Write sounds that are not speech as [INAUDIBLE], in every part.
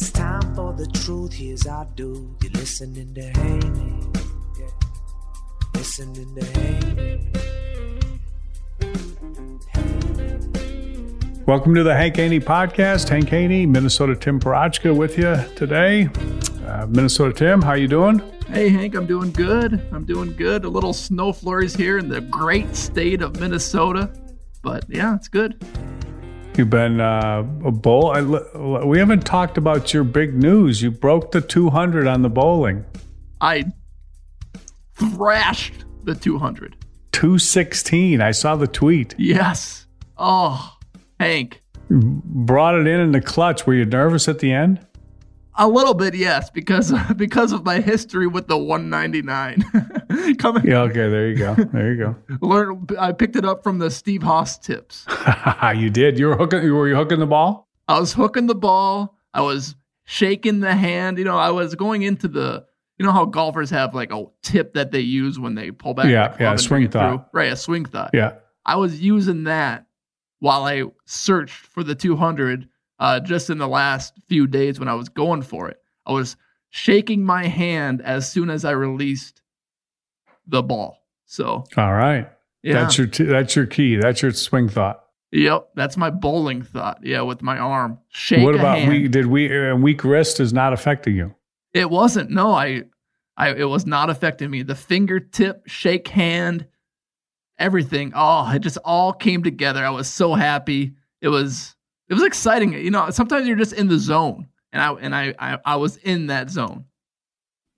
It's time for the truth. Here's our dude. You're listening to Haney. Yeah. Listening to Haney. Welcome to the Hank Haney Podcast. Hank Haney, Minnesota Tim Parachka with you today. Uh, Minnesota Tim, how you doing? Hey Hank, I'm doing good. I'm doing good. A little snow flurries here in the great state of Minnesota, but yeah, it's good. You've been uh, a bowl. I, we haven't talked about your big news. You broke the 200 on the bowling. I thrashed the 200. 216. I saw the tweet. Yes. Oh, Hank. Brought it in in the clutch. Were you nervous at the end? A little bit, yes, because [LAUGHS] because of my history with the 199. [LAUGHS] Coming. Yeah. Okay. There you go. There you go. Learn. I picked it up from the Steve Haas tips. [LAUGHS] you did. You were hooking. Were you hooking the ball? I was hooking the ball. I was shaking the hand. You know, I was going into the. You know how golfers have like a tip that they use when they pull back. Yeah. Yeah. swing thought. Through? Right. A swing thought. Yeah. I was using that while I searched for the 200 uh, just in the last few days when I was going for it. I was shaking my hand as soon as I released the ball. So, all right, yeah. that's your t- that's your key. That's your swing thought. Yep, that's my bowling thought. Yeah, with my arm. Shake. What about we? Did we? Uh, weak wrist is not affecting you. It wasn't. No, I, I. It was not affecting me. The fingertip, shake hand, everything. Oh, it just all came together. I was so happy. It was it was exciting. You know, sometimes you're just in the zone, and I and I I, I was in that zone.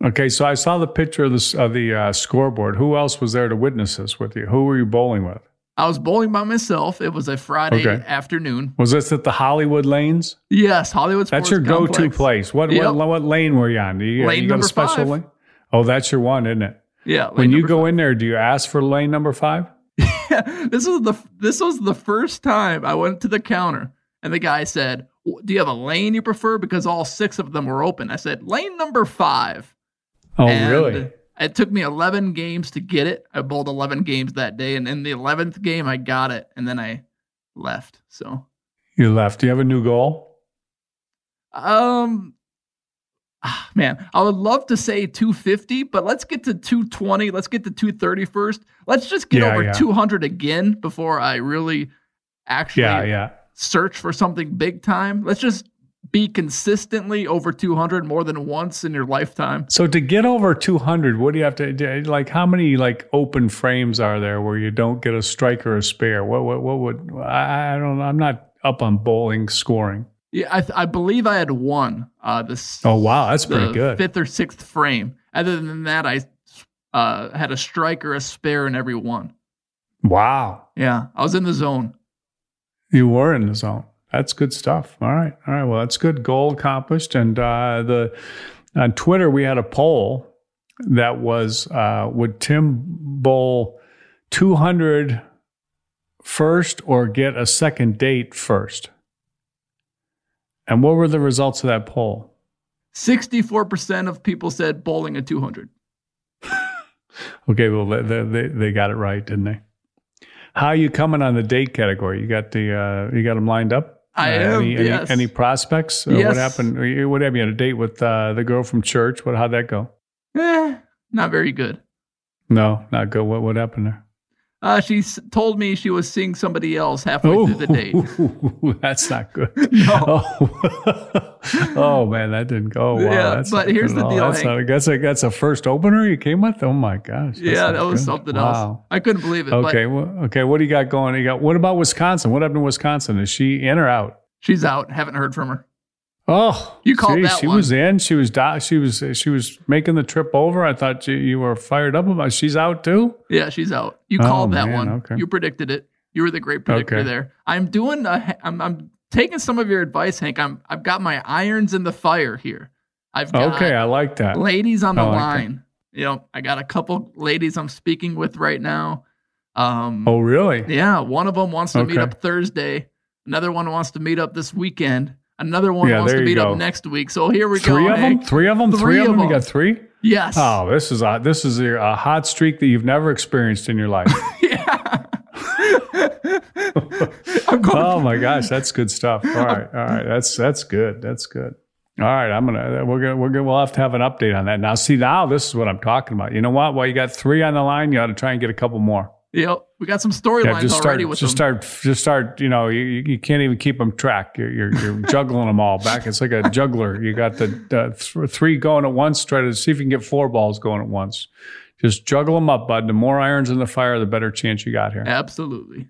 Okay, so I saw the picture of the of the uh, scoreboard. Who else was there to witness this with you? Who were you bowling with? I was bowling by myself. It was a Friday okay. afternoon. Was this at the Hollywood Lanes? Yes, Hollywood. Sports that's your Complex. go-to place. What, yep. what, what lane were you on? Do you, lane you special five. lane? Oh, that's your one, isn't it? Yeah. When you go five. in there, do you ask for lane number five? Yeah. [LAUGHS] This was the this was the first time I went to the counter and the guy said, Do you have a lane you prefer? Because all six of them were open. I said, Lane number five. Oh, and really? It took me 11 games to get it. I bowled 11 games that day. And in the 11th game, I got it. And then I left. So you left. Do you have a new goal? Um, ah, man, I would love to say 250, but let's get to 220. Let's get to 230 first. Let's just get Yeah, over yeah. 200 again before I really actually Yeah, yeah. Search for something big time. Let's just be consistently over 200 more than once in your lifetime. So to get over 200, what do you have to do? Like, how many like open frames are there where you don't get a strike or a spare? What what what would I, I don't I'm not up on bowling scoring. Yeah, I, I believe I had one. Uh, this Oh wow, that's pretty good. fifth or sixth frame. Other than that, I uh, had a strike or a spare in every one. Wow, Yeah, I was in the zone. You were in the zone. That's good stuff. All right, all right. Well, that's good. Goal accomplished. And uh, the on Twitter we had a poll that was uh, would Tim bowl 200 first or get a second date first? And what were the results of that poll? 64% of people said bowling at 200. [LAUGHS] Okay, well they they, they got it right, didn't they? How are you coming on the date category? You got the uh, you got them lined up. I Uh, am, Any, any, yes. any prospects? Uh, Yes. What happened? What happened? You had a date with uh, the girl from church. What? How'd that go? Eh, not very good. No, not good. What? What happened there? Uh, she told me she was seeing somebody else halfway through the date. [LAUGHS] that's not good. [LAUGHS] No. Oh. [LAUGHS] oh man, that didn't go. well. Yeah, that's but here's the deal, That's, not, that's a that's a first opener you came with. Oh my gosh. yeah, that was good. something Wow. else. I couldn't believe it. Okay, well, okay. What do you got going? You got what about Wisconsin? What happened in Wisconsin? Is she in or out? she's out. Haven't heard from her. Oh, You called geez, that She one. was in. She was do- she was she was making the trip over. I thought you, you were fired up about. She's out too. Yeah, she's out. You Oh, called that man, one. okay. You predicted it. You were the great predictor Okay. there. I'm doing. A, I'm, I'm taking some of your advice, Hank. I'm. I've got my irons in the fire here. I've got Okay, I like that. ladies on the like that. line. You know, I got a couple ladies I'm speaking with right now. Um, Oh, really? yeah, one of them wants to meet up Thursday. Another one wants to meet up this weekend. Another one Yeah, wants to meet go. up next week. So here we Three go. of them. Three of them. Three, Three of of them. You got three. Yes. Oh, this is a this is a, a hot streak that you've never experienced in your life. [LAUGHS] yeah. Oh my gosh, that's good stuff. All right, all right, that's that's good. That's good. All right, I'm gonna we're gonna we're gonna we'll have to have an update on that. Now, see, now this is what I'm talking about. You know what? While you got three on the line, you ought to try and get a couple more. Yep, we got some Yeah, storylines just start, already with just them. start, just start. You know, you, you you can't even keep them track. You're, you're, you're [LAUGHS] juggling them all back. It's like a juggler. You got the, the th- three going at once. Try to see if you can get four balls going at once. Just juggle them up, bud. The more irons in the fire, the better chance you got here. Absolutely.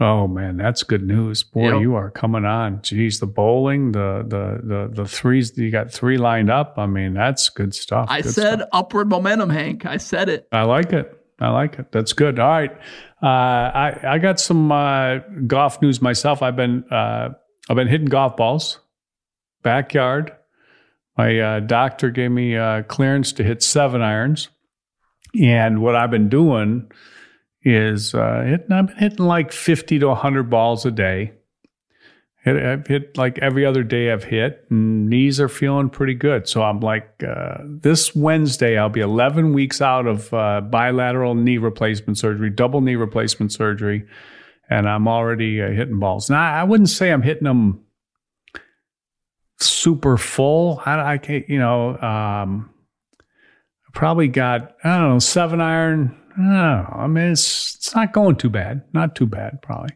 Oh man, that's good news, boy. Yep. You are coming on. Geez, the bowling, the the the the threes. You got three lined up. I mean, that's good stuff. I Good said stuff. upward momentum, Hank. I said it. I like it. I like it. That's good. All right. Uh, I I got some uh, golf news myself. I've been uh, I've been hitting golf balls, backyard. My uh, doctor gave me uh, clearance to hit seven irons, and what I've been doing is uh, hitting. I've been hitting like fifty to hundred balls a day. Hit, I've hit like every other day I've hit, and knees are feeling pretty good. So I'm like, uh, this Wednesday, I'll be 11 weeks out of uh, bilateral knee replacement surgery, double knee replacement surgery, and I'm already uh, hitting balls. Now, I wouldn't say I'm hitting them super full. I, I can't, you know, um, I probably got, I don't know, seven iron. I don't know. I mean, it's, it's not going too bad. Not too bad, probably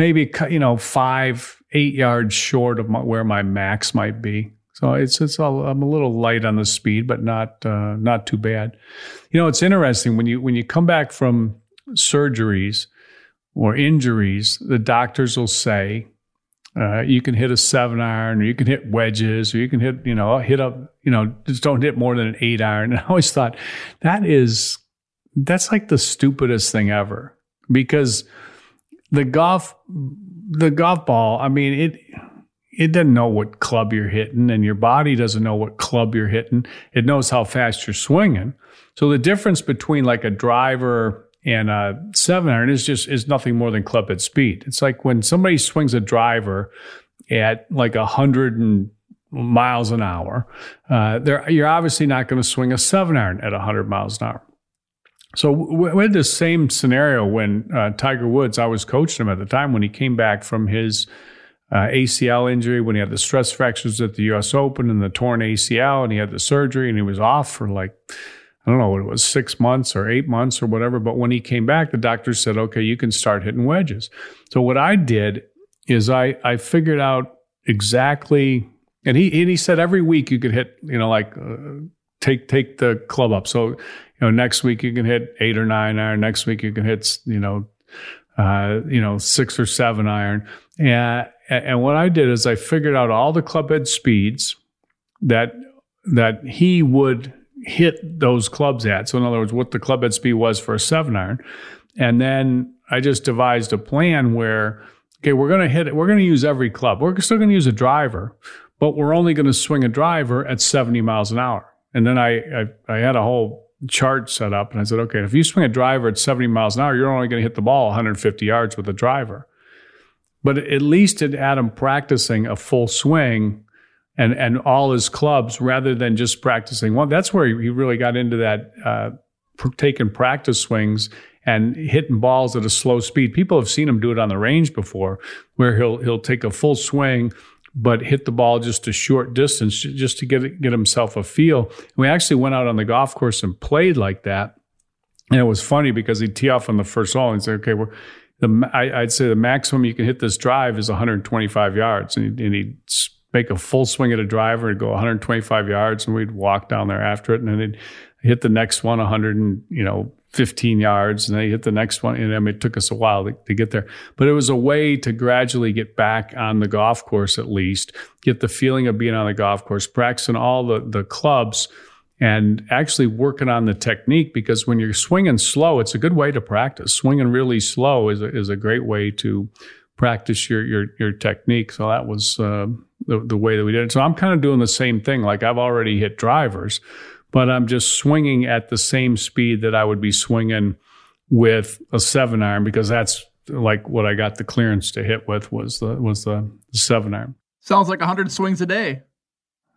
maybe you know five eight yards short of my, where my max might be. So it's it's all, i'm a little light on the speed but not uh, not too bad. You know it's interesting when you when you come back from surgeries or injuries the doctors will say uh, you can hit a seven iron or you can hit wedges or you can hit you know hit up you know just don't hit more than an eight iron. [LAUGHS] And i always thought that is that's like the stupidest thing ever. Because the golf the golf ball i mean it it doesn't know what club you're hitting and your body doesn't know what club you're hitting. It knows how fast you're swinging. So the difference between like a driver and a seven iron is just is nothing more than club head speed. It's like when somebody swings a driver at like a hundred and miles an hour uh, you're obviously not going to swing a seven iron at 100 miles an hour so we had the same scenario when uh, Tiger Woods. I was coaching him at the time when he came back from his uh, ACL injury when he had the stress fractures at the U.S. Open and the torn ACL, and he had the surgery, and he was off for like I don't know what it was, six months or eight months or whatever. But when he came back, the doctor said, "Okay, you can start hitting wedges." So what I did is I I figured out exactly, and he and he said every week you could hit, you know, like uh, take take the club up. So you know, next week you can hit eight or nine iron. Next week you can hit, you know. Uh, you know, six or seven iron, and and what I did is I figured out all the club head speeds that that he would hit those clubs at. So in other words, what the club head speed was for a seven iron, and then I just devised a plan where okay, we're going to hit it. We're going to use every club. We're still going to use a driver, but we're only going to swing a driver at 70 miles an hour. And then I, I, I had a whole chart set up and I said, okay, if you swing a driver at 70 miles an hour, you're only going to hit the ball 150 yards with a driver. But at least it had him practicing a full swing and, and all his clubs rather than just practicing one. That's where he really got into that, uh, taking practice swings and hitting balls at a slow speed. People have seen him do it on the range before, where he'll he'll take a full swing, but hit the ball just a short distance, just to get get himself a feel. we actually went out on the golf course and played like that, and it was funny because he'd tee off on the first hole and say, "Okay, we're." The, I, would say the maximum you can hit this drive is 125 yards, and he'd, and he'd make a full swing at a driver and go 125 yards, and we'd walk down there after it, and then he'd hit the next one 100 and you know 15 yards and then he hit the next one. And I mean, it took us a while to, to, get there, but it was a way to gradually get back on the golf course, at least get the feeling of being on the golf course, practicing all the, the clubs and actually working on the technique because when you're swinging slow, it's a good way to practice. Swinging really slow is a, is a great way to practice your, your, your technique. So that was, uh, the, the way that we did it. So I'm kind of doing the same thing. Like I've already hit drivers but I'm just swinging at the same speed that I would be swinging with a seven iron because that's like what I got the clearance to hit with was the was the, seven iron. Sounds like hundred swings a day.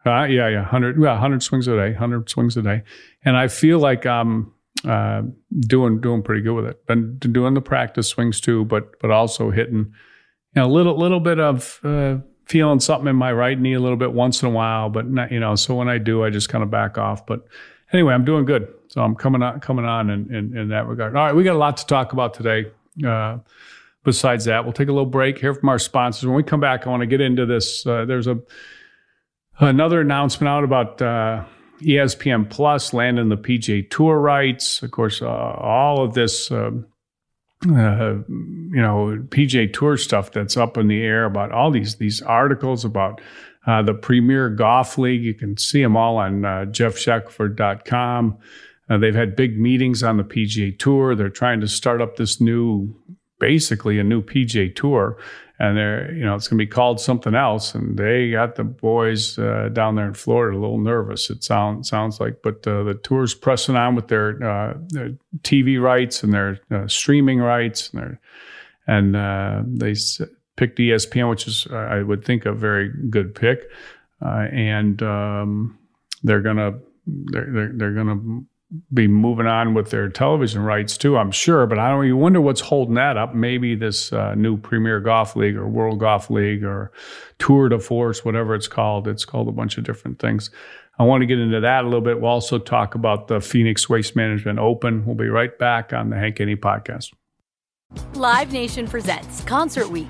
Uh, yeah, yeah, hundred, yeah, hundred swings a day, hundred swings a day, and I feel like I'm uh, doing doing pretty good with it. Been doing the practice swings too, but but also hitting you know, a little little bit of uh, feeling something in my right knee a little bit once in a while, but not, you know, so when I do, I just kind of back off. But anyway, I'm doing good. So I'm coming on, coming on in, in, in that regard. All right. We got a lot to talk about today. Uh, besides that, we'll take a little break, hear from our sponsors. When we come back, I want to get into this. Uh, there's a, another announcement out about, uh, ESPN Plus landing the PGA Tour rights. Of course, uh, all of this um, uh, you know PGA Tour stuff that's up in the air about all these these articles about uh, the Premier Golf League. You can see them all on uh, geoffshackelford.com. Uh, they've had big meetings on the PGA Tour. They're trying to start up this new, basically a new PGA Tour, and they're you know it's going to be called something else and they got the boys uh, down there in Florida a little nervous it sounds sounds like but uh, the tour's pressing on with their, uh, their TV rights and their uh, streaming rights and their and uh, they picked ESPN which is I would think a very good pick uh, and um, they're gonna they're, they're, they're gonna be moving on with their television rights too, I'm sure. But I don't. You wonder what's holding that up? Maybe this uh, new Premier Golf League or World Golf League or Tour de Force, whatever it's called. It's called a bunch of different things. I want to get into that a little bit. We'll also talk about the Phoenix Waste Management Open. We'll be right back on the Hank Haney podcast. Live Nation presents Concert Week.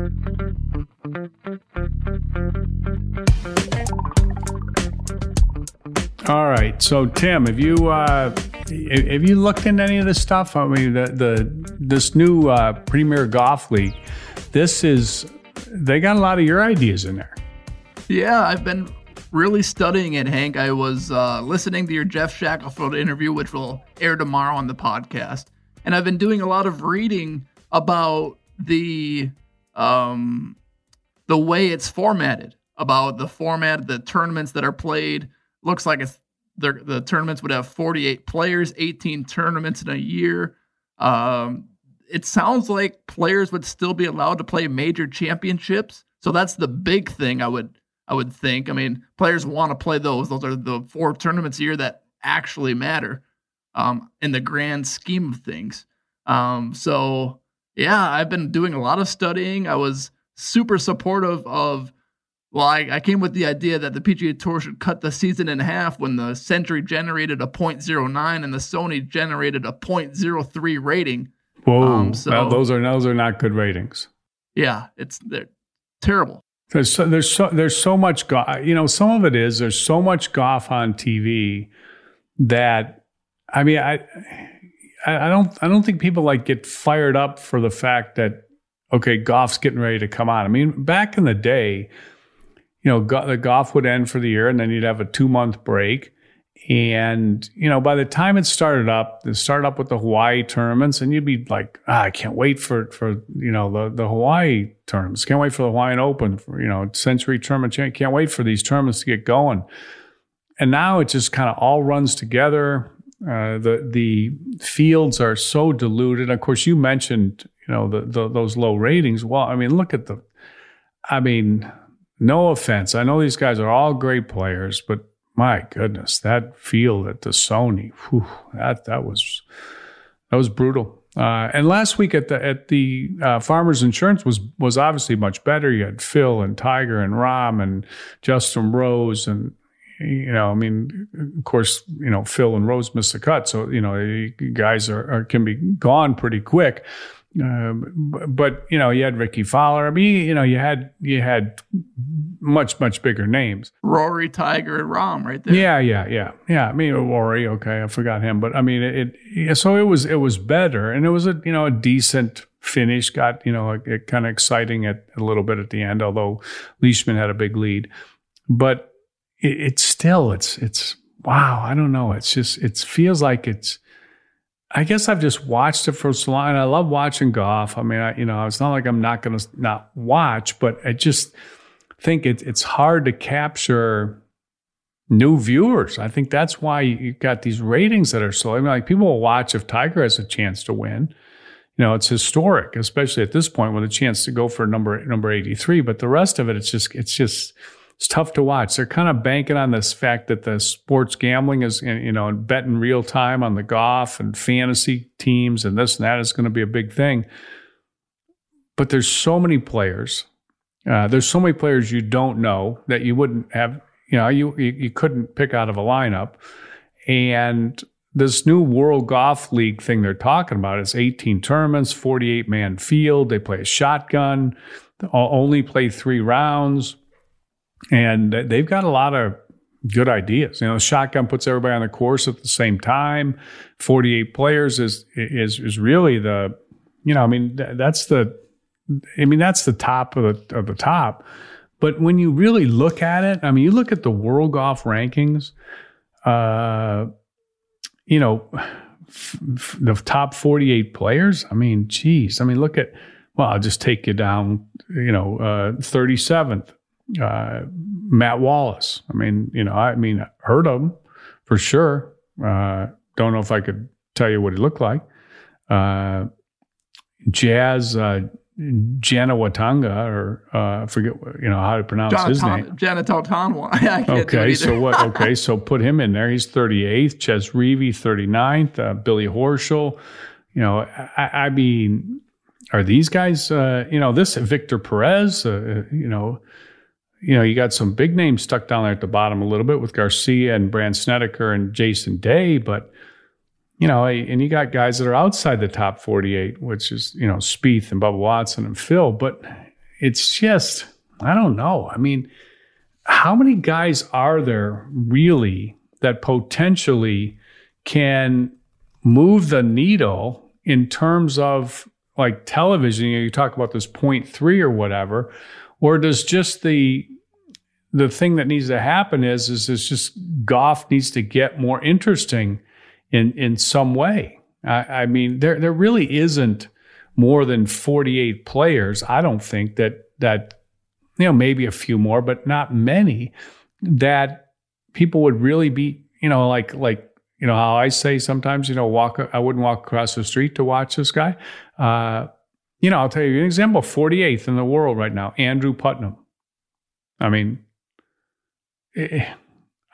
All right. So Tim, have you uh, have you looked into any of this stuff? I mean, the, the this new uh, Premier Golf League. This is they got a lot of your ideas in there. Yeah, I've been really studying it, Hank. I was uh, listening to your Geoff Shackelford interview, which will air tomorrow on the podcast, and I've been doing a lot of reading about the um, the way it's formatted, about the format, the tournaments that are played. Looks like it's the tournaments would have 48 players, 18 tournaments in a year. Um, it sounds like players would still be allowed to play major championships. So that's the big thing I would I would think. I mean, players want to play those. Those are the four tournaments a year that actually matter um, in the grand scheme of things. Um, so yeah, I've been doing a lot of studying. I was super supportive of. Well, I, I came with the idea that the PGA Tour should cut the season in half when the Sentry generated a .09 and the Sony generated a .03 rating. Whoa, Um, so- Well, those are those are not good ratings. Yeah, it's they're terrible. There's so, there's so there's so much golf. You know, some of it is there's so much golf on TV that I mean, I I don't I don't think people like get fired up for the fact that okay, golf's getting ready to come on. I mean, back in the day, you know, go, the golf would end for the year, and then you'd have a two month break. And you know, by the time it started up, it started up with the Hawaii tournaments, and you'd be like, ah, I can't wait for for you know the the Hawaii tournaments. Can't wait for the Hawaiian Open. For, you know, Sentry Tournament. Can't wait for these tournaments to get going. And now it just kind of all runs together. Uh, the the fields are so diluted. Of course, you mentioned you know the, the those low ratings. Well, I mean, look at the. I mean, no offense. I know these guys are all great players, but my goodness, that field at the Sony, whew, that that was that was brutal. Uh, and last week at the at the uh, Farmers Insurance was was obviously much better. You had Phil and Tiger and Rahm and Justin Rose and you know, I mean, of course, you know, Phil and Rose missed the cut, so you know, guys are, are can be gone pretty quick. Um, but you know, you had Rickie Fowler. I mean, you know, you had you had much much bigger names. Rory, Tiger, and Rahm right there. Yeah, yeah, yeah, yeah. I mean, Rory. Okay, I forgot him, but I mean, it. it so it was it was better, and it was a you know a decent finish. Got you know it, kind of exciting at a little bit at the end, although Leishman had a big lead, but it, it's still it's it's wow. I don't know. It's just it feels like it's. I guess I've just watched it for so long, and I love watching golf. I mean, I, you know, it's not like I'm not going to not watch, but I just think it, it's hard to capture new viewers. I think that's why you got these ratings that are so. I mean, like people will watch if Tiger has a chance to win. You know, it's historic, especially at this point with a chance to go for number number eighty three. But the rest of it, it's just it's just it's tough to watch. They're kind of banking on this fact that the sports gambling is, you know, betting real time on the golf and fantasy teams and this and that is going to be a big thing. But there's so many players. Uh, there's so many players you don't know that you wouldn't have, you know, you, you, couldn't pick out of a lineup. And this new World Golf League thing they're talking about is 18 tournaments, 48 man field. They play a shotgun, only play three rounds and they've got a lot of good ideas. You know, shotgun puts everybody on the course at the same time. Forty-eight players is is is really the, you know, I mean that's the, I mean that's the top of the of the top. But when you really look at it, I mean, you look at the world golf rankings. Uh, you know, f- f- the top forty-eight players. I mean, geez. I mean, look at. Well, I'll just take you down. You know, uh, thirty-seventh uh, Matt Wallace. I mean, you know, I mean, I heard of him for sure. Uh, don't know if I could tell you what he looked like. Uh, Jazz uh, Janawatanga, or uh, I forget, you know, how to pronounce his name. Janathan [LAUGHS] Okay, so what? [LAUGHS] Okay, so put him in there. He's 38th. Chez Reavie, 39th. Uh, Billy Horschel. You know, I, I mean, are these guys? Uh, you know, this Victor Perez. Uh, you know, you know, you got some big names stuck down there at the bottom a little bit with Garcia and Brandt Snedeker and Jason Day, but you know, and you got guys that are outside the top 48, which is, you know, Spieth and Bubba Watson and Phil, but it's just, I don't know. I mean, how many guys are there really that potentially can move the needle in terms of like television? You, know, you talk about this point three or whatever, or does just the the thing that needs to happen is is it's just golf needs to get more interesting in in some way. I, I mean, there there really isn't more than 48 players. I don't think that that you know maybe a few more, but not many that people would really be you know like like you know how I say sometimes you know walk I wouldn't walk across the street to watch this guy. Uh, you know, I'll tell you an example 48th in the world right now, Andrew Putnam. I mean, eh,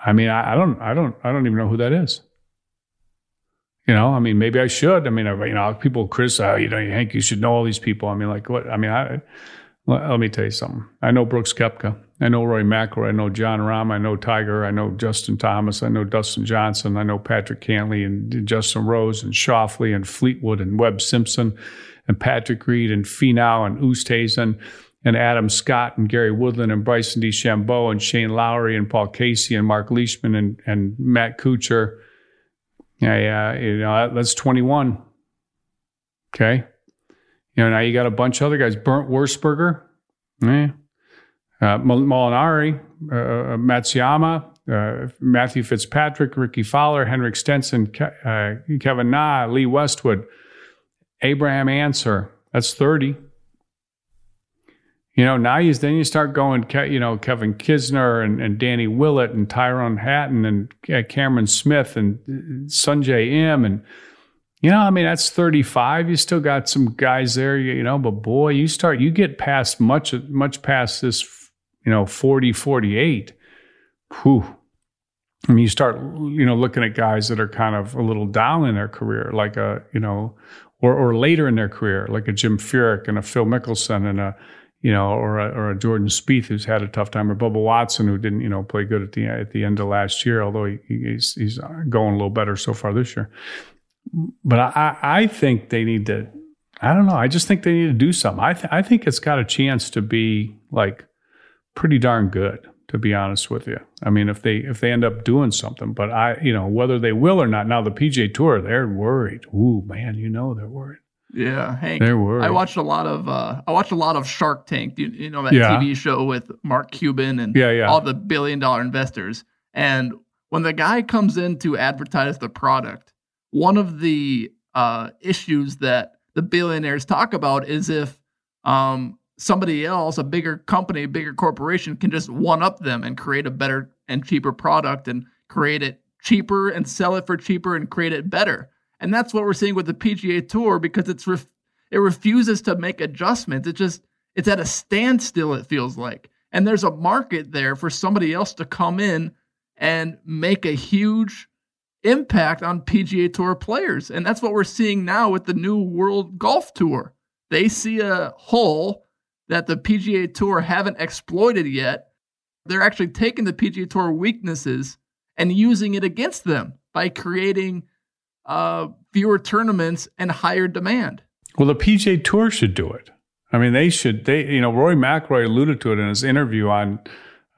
I mean, I, I, don't, I don't, I don't even know who that is. You know, I mean, maybe I should. I mean, you know, people criticize, oh, you know, Hank, you should know all these people. I mean, like, what? I mean, I, let, let me tell you something. I know Brooks Koepka. I know Roy McIlroy. I know Jon Rahm. I know Tiger. I know Justin Thomas. I know Dustin Johnson. I know Patrick Cantlay and Justin Rose and Schauffele and Fleetwood and Webb Simpson and Patrick Reed and Finau and Oosthuizen and Adam Scott and Gary Woodland and Bryson DeChambeau and Shane Lowry and Paul Casey and Mark Leishman and, and Matt Kuchar. Yeah, uh, you know, that's 21. Okay. You know, now you got a bunch of other guys. Bernd Wiesberger, eh. uh, Molinari, uh, uh, Matsuyama, uh, Matthew Fitzpatrick, Rickie Fowler, Henrik Stenson, Ke- uh, Kevin Na, Lee Westwood, Abraham Ancer, that's 30. You know, now you then you start going, you know, Kevin Kisner and, and Danny Willett and Tyrone Hatton and uh, Cameron Smith and Sungjae Im and you know, I mean, that's 35. You still got some guys there, you know, but boy, you start, you get past much, much past this, you know, 40, 48. Whew. I mean, you start, you know, looking at guys that are kind of a little down in their career, like a, you know, or, or later in their career, like a Jim Furyk and a Phil Mickelson and a, you know, or a, or a Jordan Spieth who's had a tough time, or Bubba Watson who didn't, you know, play good at the at the end of last year, although he, he's he's going a little better so far this year. But I I think they need to. I don't know. I just think they need to do something. I th- I think it's got a chance to be like pretty darn good to be honest with you. I mean, if they if they end up doing something, but I, you know, whether they will or not. Now the PGA Tour, they're worried. Ooh, man, you know they're worried. Yeah, Hank. They're worried. I watched a lot of uh, I watched a lot of Shark Tank. You, you know that Yeah. TV show with Mark Cuban and Yeah, yeah. all the billion dollar investors. And when the guy comes in to advertise the product, one of the uh, issues that the billionaires talk about is if um, somebody else, a bigger company, a bigger corporation, can just one up them and create a better and cheaper product and create it cheaper and sell it for cheaper and create it better. And that's what we're seeing with the PGA Tour because it's ref- it refuses to make adjustments. It just it's at a standstill it feels like. And there's a market there for somebody else to come in and make a huge impact on PGA Tour players. And that's what we're seeing now with the new World Golf Tour. They see a hole that the PGA Tour haven't exploited yet. They're actually taking the PGA Tour weaknesses and using it against them by creating uh, fewer tournaments and higher demand. Well, the PGA Tour should do it. I mean, they should. They, you know, Rory McIlroy alluded to it in his interview on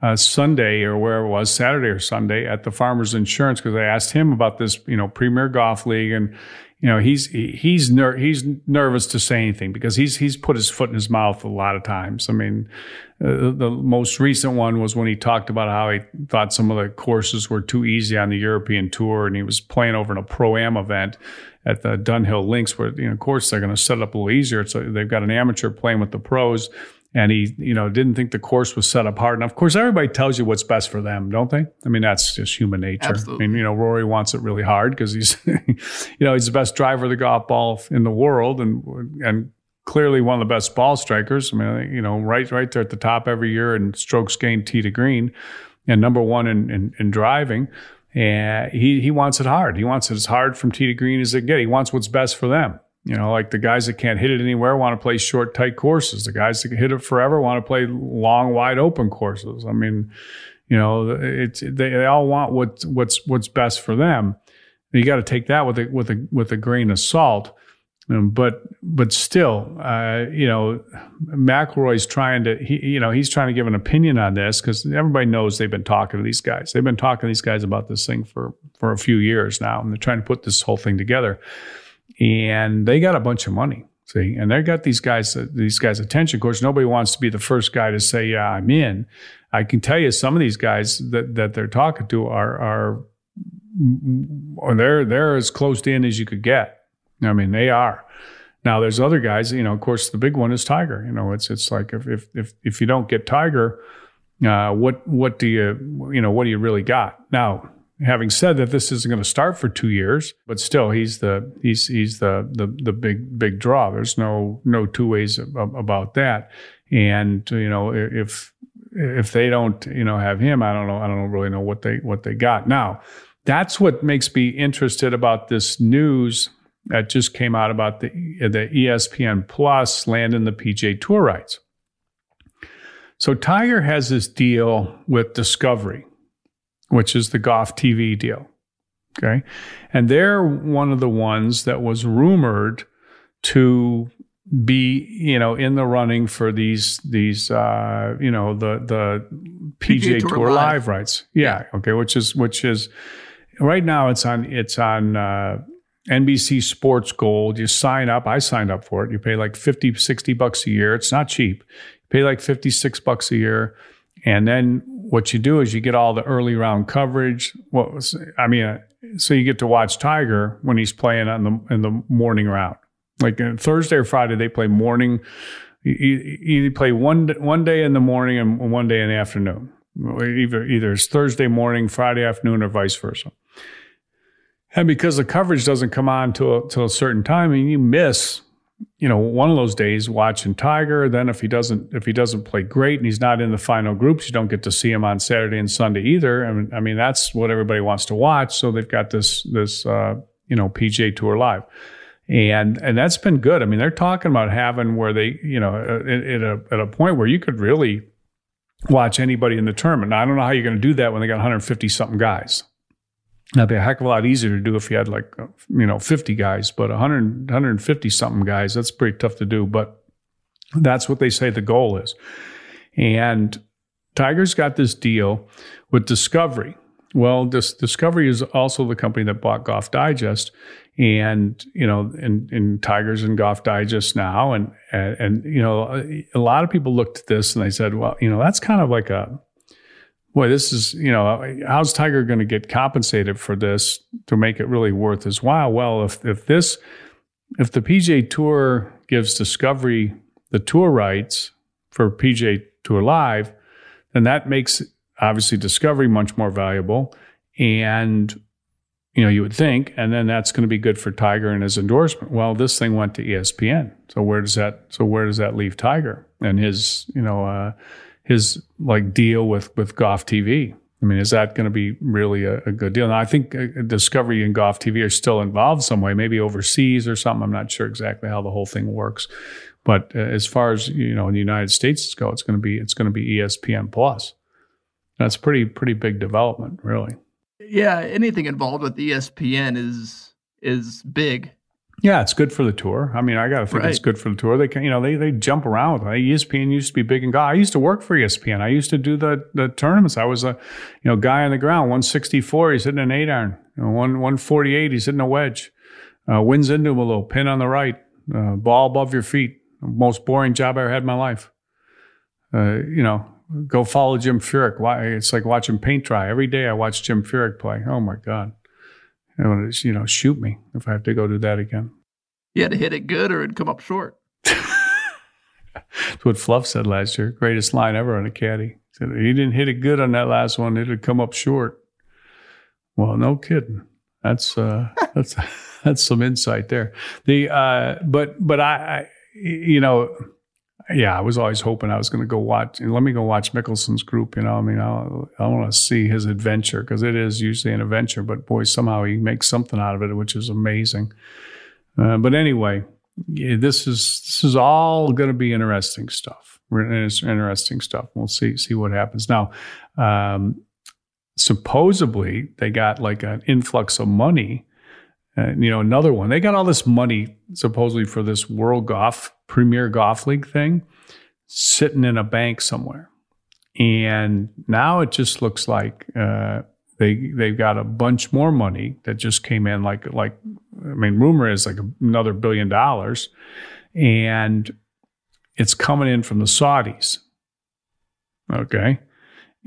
uh, Sunday or where it was Saturday or Sunday at the Farmers Insurance because I asked him about this, you know, Premier Golf League, and you know he's he's ner- he's nervous to say anything because he's he's put his foot in his mouth a lot of times. I mean, uh, the most recent one was when he talked about how he thought some of the courses were too easy on the European Tour, and he was playing over in a pro am event at the Dunhill Links, where you know, of course, they're going to set it up a little easier. So they've got an amateur playing with the pros and he you know didn't think the course was set up hard enough. Of course, everybody tells you what's best for them, don't they? I mean, that's just human nature. Absolutely. I mean, you know, Rory wants it really hard because he's [LAUGHS] you know he's the best driver of the golf ball in the world, and and clearly one of the best ball strikers. I mean, you know, right right there at the top every year in strokes gained tee to green, and number one in in, in driving. And he he wants it hard. He wants it as hard from tee to green as it get. He wants what's best for them. You know, like the guys that can't hit it anywhere want to play short, tight courses. The guys that can hit it forever want to play long, wide open courses. I mean, you know, it's they, they all want what's what's what's best for them. You got to take that with a with a with a grain of salt. Um, but but still, uh, you know, McIlroy's trying to he you know he's trying to give an opinion on this because everybody knows they've been talking to these guys. They've been talking to these guys about this thing for for a few years now, and they're trying to put this whole thing together and they got a bunch of money. See, and they got these guys, uh, these guys' attention. Of course, nobody wants to be the first guy to say, "Yeah, I'm in." I can tell you, some of these guys that that they're talking to are are, or they're they're as close in as you could get. I mean, they are. Now, there's other guys. You know, of course, the big one is Tiger. You know, it's it's like if if if, if you don't get Tiger, uh, what what do you you know what do you really got now? Having said that this isn't going to start for two years, but still he's the he's he's the the the big big draw. There's no no two ways about that. And you know if if they don't you know have him, I don't know I don't really know what they what they got now. That's what makes me interested about this news that just came out about the the ESPN Plus landing the PGA Tour rights. So Tiger has this deal with Discovery which is the Golf TV deal. Okay. And they're one of the ones that was rumored to be, you know, in the running for these, these, uh, you know, the, the PGA, PGA Tour, Tour Live. Live rights. Yeah. Okay. Which is, which is right now it's on, it's on, uh, NBC Sports Gold. You sign up. I signed up for it. You pay like 50, 60 bucks a year. It's not cheap. You pay like 56 bucks a year. And then what you do is you get all the early round coverage. What was, I mean, uh, so you get to watch Tiger when he's playing on the in the morning round. Like uh, Thursday or Friday, they play morning. You, you play one one day in the morning and one day in the afternoon. Either either it's Thursday morning, Friday afternoon, or vice versa. And because the coverage doesn't come on till till a certain time, and you miss you know, one of those days watching Tiger. Then if he doesn't if he doesn't play great and he's not in the final groups, you don't get to see him on Saturday and Sunday either. I mean, I mean that's what everybody wants to watch. So they've got this this uh, you know PGA Tour live. And and that's been good. I mean, they're talking about having where they, you know, at, at a at a point where you could really watch anybody in the tournament. Now, I don't know how you're going to do that when they got 150 something guys. That'd be a heck of a lot easier to do if you had like, uh, you know, 50 guys, but 100, 150 something guys, that's pretty tough to do. But that's what they say the goal is. And Tiger's got this deal with Discovery. Well, this Discovery is also the company that bought Golf Digest, and you know, and, and Tigers and Golf Digest now, and, and and you know, a lot of people looked at this and they said, well, you know, that's kind of like a boy, this is, you know, how's Tiger going to get compensated for this to make it really worth his while? Well, if, if this, if the PGA Tour gives Discovery the tour rights for PGA Tour Live, then that makes obviously Discovery much more valuable, and you know you would think, and then that's going to be good for Tiger and his endorsement. Well, this thing went to ESPN, so where does that so where does that leave Tiger and his you know uh, his like deal with with Golf TV? I mean, is that going to be really a, a good deal? Now, I think uh, Discovery and Golf TV are still involved some way, maybe overseas or something. I'm not sure exactly how the whole thing works. But uh, as far as you know, in the United States go, it's going to be it's going to be ESPN Plus. That's pretty pretty big development, really. Yeah, anything involved with ESPN is is big. Yeah, it's good for the tour. I mean, I got to think Right. it's good for the tour. They can, you know, they they jump around. ESPN used to be big and guy. I used to work for ESPN. I used to do the the tournaments. I was a, you know, guy on the ground. One sixty four, he's hitting an eight iron. One one forty eight, he's hitting a wedge. Uh, winds into him a little, pin on the right, uh, ball above your feet. Most boring job I ever had in my life. Uh, you know, go follow Jim Furyk. Why? It's like watching paint dry. Every day I watch Jim Furyk play. Oh my god. It's, you know, shoot me if I have to go do that again. You had to hit it good or it'd come up short. That's what Fluff said last year. Greatest line ever on a caddy. He said he didn't hit it good on that last one. It'd come up short. Well, no kidding. That's uh, [LAUGHS] that's that's some insight there. The uh, but but I, I you know yeah I was always hoping I was going to go watch. Let me go watch Mickelson's group. You know I mean I I want to see his adventure because it is usually an adventure. But boy, somehow he makes something out of it, which is amazing. Uh, but anyway, yeah, this is this is all going to be interesting stuff. It's interesting stuff. We'll see see what happens now. Um, supposedly, they got like an influx of money. Uh, you know, another one. They got all this money supposedly for this World Golf Premier Golf League thing sitting in a bank somewhere, and now it just looks like uh, they they've got a bunch more money that just came in. Like like I mean, rumor is like another billion dollars, and it's coming in from the Saudis. Okay,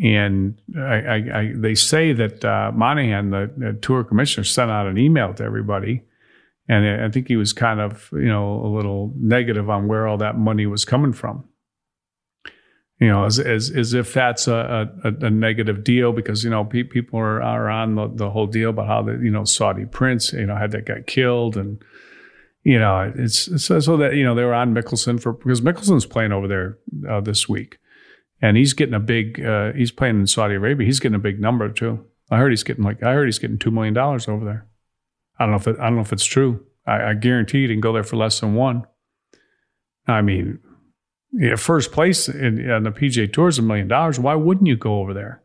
and I, I, I they say that uh, Monahan, the, the tour commissioner, sent out an email to everybody, and I think he was kind of you know a little negative on where all that money was coming from. You know, as as, as if that's a, a, a negative deal because you know pe- people are, are on the, the whole deal about how the you know Saudi prince you know had that guy killed and you know it's so, so that you know they were on Mickelson for because Mickelson's playing over there uh, this week and he's getting a big uh, he's playing in Saudi Arabia he's getting a big number too I heard he's getting like I heard he's getting two million dollars over there I don't know if it, I don't know if it's true I, I guarantee you can go there for less than one I mean yeah, first place in, on the PGA Tour is a million dollars why wouldn't you go over there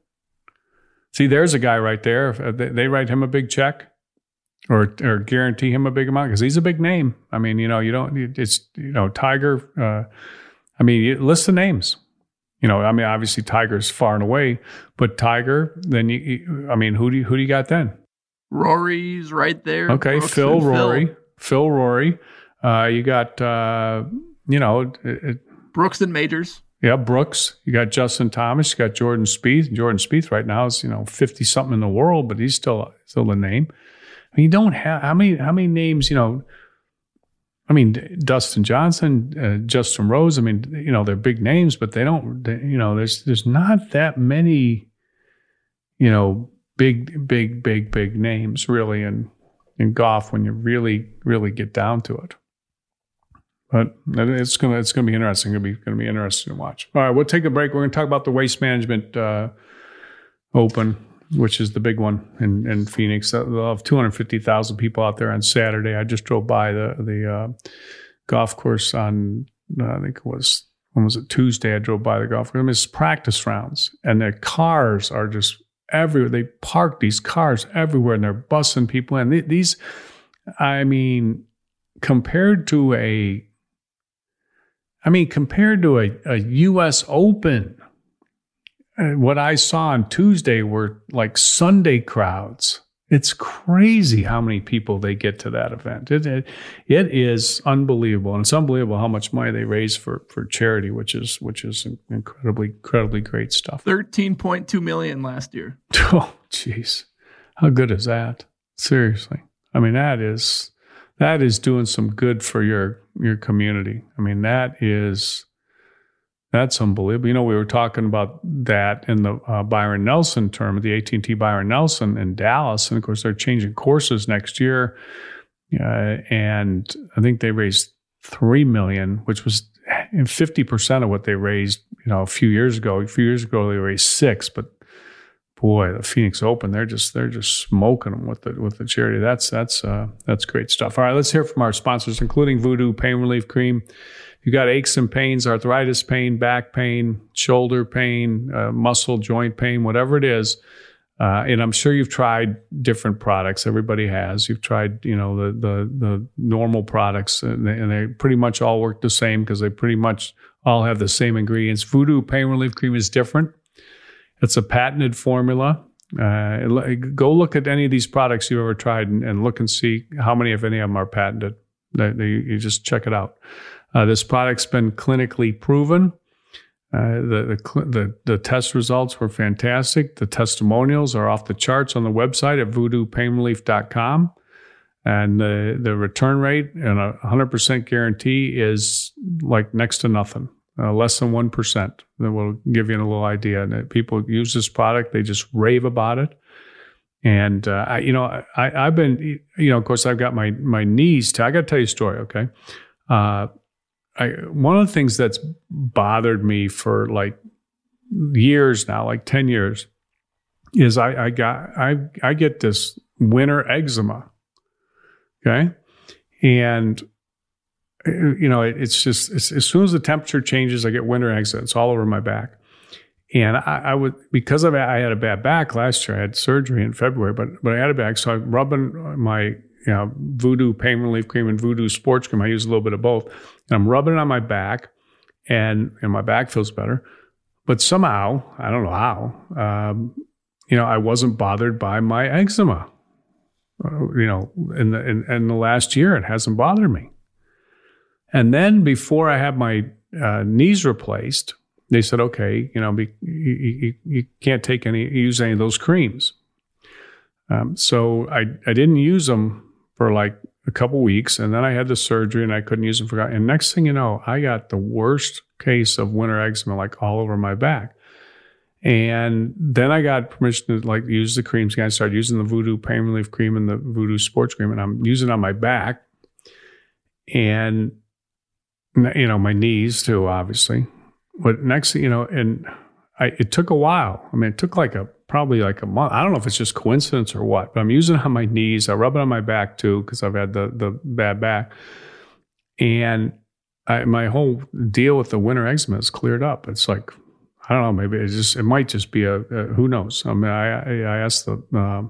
see there's a guy right there they, they write him a big check or or guarantee him a big amount because he's a big name. I mean, you know, you don't. It's you know, Tiger. Uh, I mean, list the names. You know, I mean, obviously Tiger's far and away, but Tiger. Then you, I mean, who do you, who do you got then? Rory's right there. Okay, Brooks Phil Rory, Phil, Rory. Uh, you got uh, you know, it, it, Brooks and Majors. yeah, Brooks. You got Justin Thomas. You got Jordan Spieth. Jordan Spieth right now is you know fifty something in the world, but he's still still a name. I mean, you don't have how many how many names you know. I mean, Dustin Johnson, uh, Justin Rose. I mean, you know, they're big names, but they don't. They, you know, there's there's not that many. You know, big, big, big, big names really in in golf when you really, really get down to it. But it's gonna it's gonna be interesting. It's gonna be gonna be interesting to watch. All right, we'll take a break. We're gonna talk about the Waste Management uh, Open, which is the big one in, in Phoenix. Uh, They'll have 250,000 people out there on Saturday. I just drove by the the uh, golf course on uh, I think it was when was it Tuesday? I drove by the golf course. I mean, it's practice rounds, and their cars are just everywhere. They park these cars everywhere, and they're bussing people in. These, I mean, compared to a I mean, compared to a, a U.S. Open, uh, what I saw on Tuesday were like Sunday crowds. It's crazy how many people they get to that event. It, it, it is unbelievable, and it's unbelievable how much money they raise for for charity, which is which is incredibly incredibly great stuff. Thirteen point two million last year. [LAUGHS] Oh, jeez, how good is that? Seriously, I mean that is that is doing some good for your your community. I mean that is That's unbelievable. You know, we were talking about that in the uh, Byron Nelson term, the AT&T Byron Nelson in Dallas, and of course they're changing courses next year, uh, and I think they raised three million, which was fifty percent of what they raised, you know, a few years ago. A few years ago they raised six, but boy, the Phoenix Open, they're just they're just smoking them with the with the charity. That's that's uh, that's great stuff. All right, let's hear from our sponsors, including Voodoo Pain Relief Cream you got aches and pains, arthritis pain, back pain, shoulder pain, uh, muscle joint pain, whatever it is. Uh, and I'm sure you've tried different products. Everybody has. You've tried, you know, the the, the normal products, and they, and they pretty much all work the same because they pretty much all have the same ingredients. Voodoo Pain Relief Cream is different. It's a patented formula. Uh, go look at any of these products you've ever tried and, and, look and see how many, if any of them, are patented. They, they, you just check it out. Uh, this product's been clinically proven. Uh, the, the, the, the, test results were fantastic. The testimonials are off the charts on the website at voodoopainrelief.com. And the, the return rate and a 100% guarantee is like next to nothing, uh, less than 1%. That will give you a little idea. And people use this product, they just rave about it. And, uh, I, you know, I, I've been, you know, of course, I've got my, my knees. T- I got to tell you a story, okay? Uh, I, one of the things that's bothered me for like years now, like 10 years, is I, I got, I, I get this winter eczema. Okay. And, you know, it, it's just, it's, as soon as the temperature changes, I get winter eczema. It's all over my back. And I, I would, because of I had a bad back last year, I had surgery in February, but, but I had a back. So I'm rubbing my you know, Voodoo pain relief cream and Voodoo sports cream. I use a little bit of both. And I'm rubbing it on my back, and, and my back feels better. But somehow, I don't know how, um, you know, I wasn't bothered by my eczema. Uh, you know, in the in, in, the last year, it hasn't bothered me. And then before I had my uh, knees replaced, they said, okay, you know, be, you, you, you, can't take any use any of those creams. Um, so I I didn't use them for like a couple weeks, and then I had the surgery and I couldn't use them for. And next thing you know, I got the worst case of winter eczema, like all over my back. And then I got permission to like use the creams. I started using the Voodoo pain relief cream and the Voodoo sports cream, and I'm using it on my back and you know my knees too, obviously. But next, you know, and I, it took a while. I mean, it took like a probably like a month. I don't know if it's just coincidence or what, but I'm using it on my knees. I rub it on my back too because I've had the the bad back, and I, my whole deal with the winter eczema is cleared up. It's like I don't know, maybe it just it might just be a, a who knows. I mean, I I, asked the uh,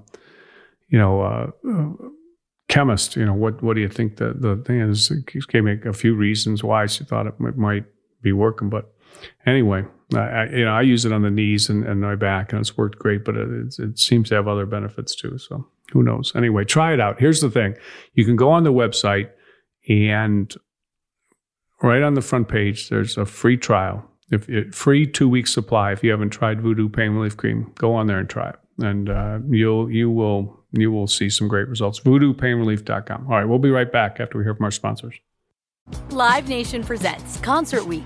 you know. Uh, chemist, you know, what what do you think the the thing is? He gave me a few reasons why she thought it might be working, but anyway, I, you know, I use it on the knees and, and my back, and it's worked great. But it, it, seems to have other benefits too. So who knows? Anyway, try it out. Here's the thing: you can go on the website, and right on the front page, there's a free trial. If it, free two week supply. If you haven't tried Voodoo Pain Relief Cream, go on there and try it, and uh, you'll you will you will see some great results. VoodooPainRelief.com. All right, we'll be right back after we hear from our sponsors. Live Nation presents Concert Week.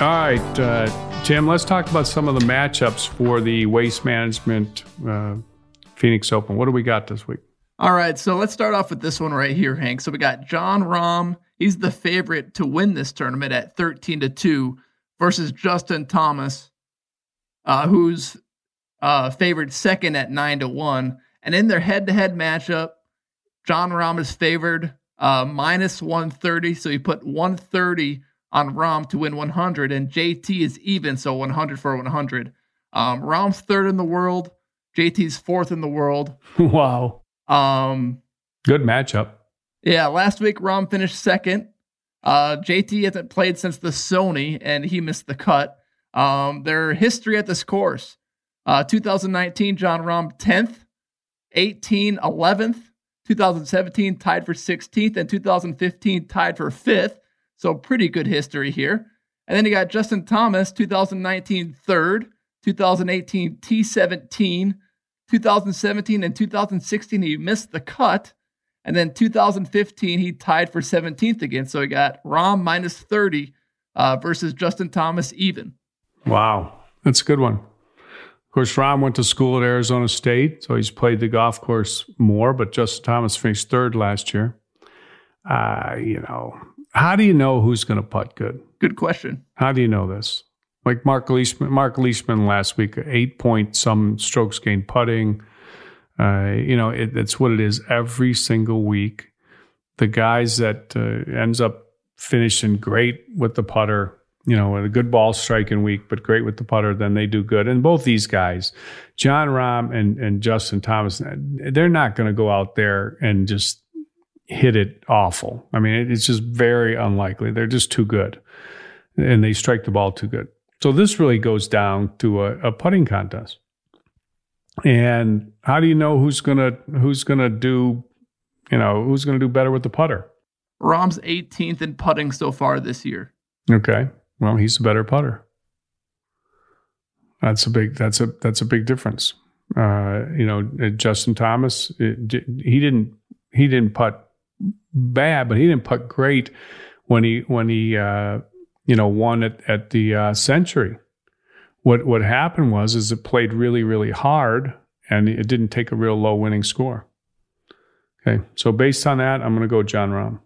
All right, uh, Tim, let's talk about some of the matchups for the Waste Management uh, Phoenix Open. What do we got this week? All right, so let's start off with this one right here, Hank. So we got Jon Rahm. He's the favorite to win this tournament at 13 to 2 versus Justin Thomas, uh, who's uh, favored second at 9 to 1. And in their head to head matchup, Jon Rahm is favored uh, minus 130. So he put 130 on Rahm to win 100, and JT is even, so 100 for 100. Um, Rahm's third in the world. JT's fourth in the world. [LAUGHS] wow. Um, Good matchup. yeah, last week Rahm finished second. Uh, JT hasn't played since the Sony, and he missed the cut. Um, their history at this course: uh, 2019, Jon Rahm 10th, 18 11th, 2017 tied for 16th, and 2015 tied for fifth. So pretty good history here. And then you got Justin Thomas, 2019 third, 2018 T17, 2017 and 2016 he missed the cut. And then 2015 he tied for 17th again. So he got Rahm minus 30 uh, versus Justin Thomas even. Wow, that's a good one. Of course, Rahm went to school at Arizona State, so he's played the golf course more, but Justin Thomas finished third last year. Uh, you know, how do you know who's going to putt good? Good question. How do you know this? Like Mark Leishman, Mark Leishman last week, eight point some strokes gained putting. Uh, you know, it, it's what it is every single week. The guys that uh, ends up finishing great with the putter, you know, with a good ball striking week, but great with the putter, then they do good. And both these guys, Jon Rahm and, and Justin Thomas, they're not going to go out there and just hit it awful. I mean, it's just very unlikely. They're just too good, and they strike the ball too good. So this really goes down to a, a putting contest. And how do you know who's gonna who's gonna do, you know, who's gonna do better with the putter? Rahm's 18th in putting so far this year. Okay, well, he's a better putter. That's a big. That's a that's a big difference. Uh, you know, Justin Thomas, it, he didn't he didn't putt bad, but he didn't putt great when he when he uh, you know won at at the uh, Sentry. What what happened was is it played really really hard and it didn't take a real low winning score. Okay, so based on that, I'm going to go Jon Rahm.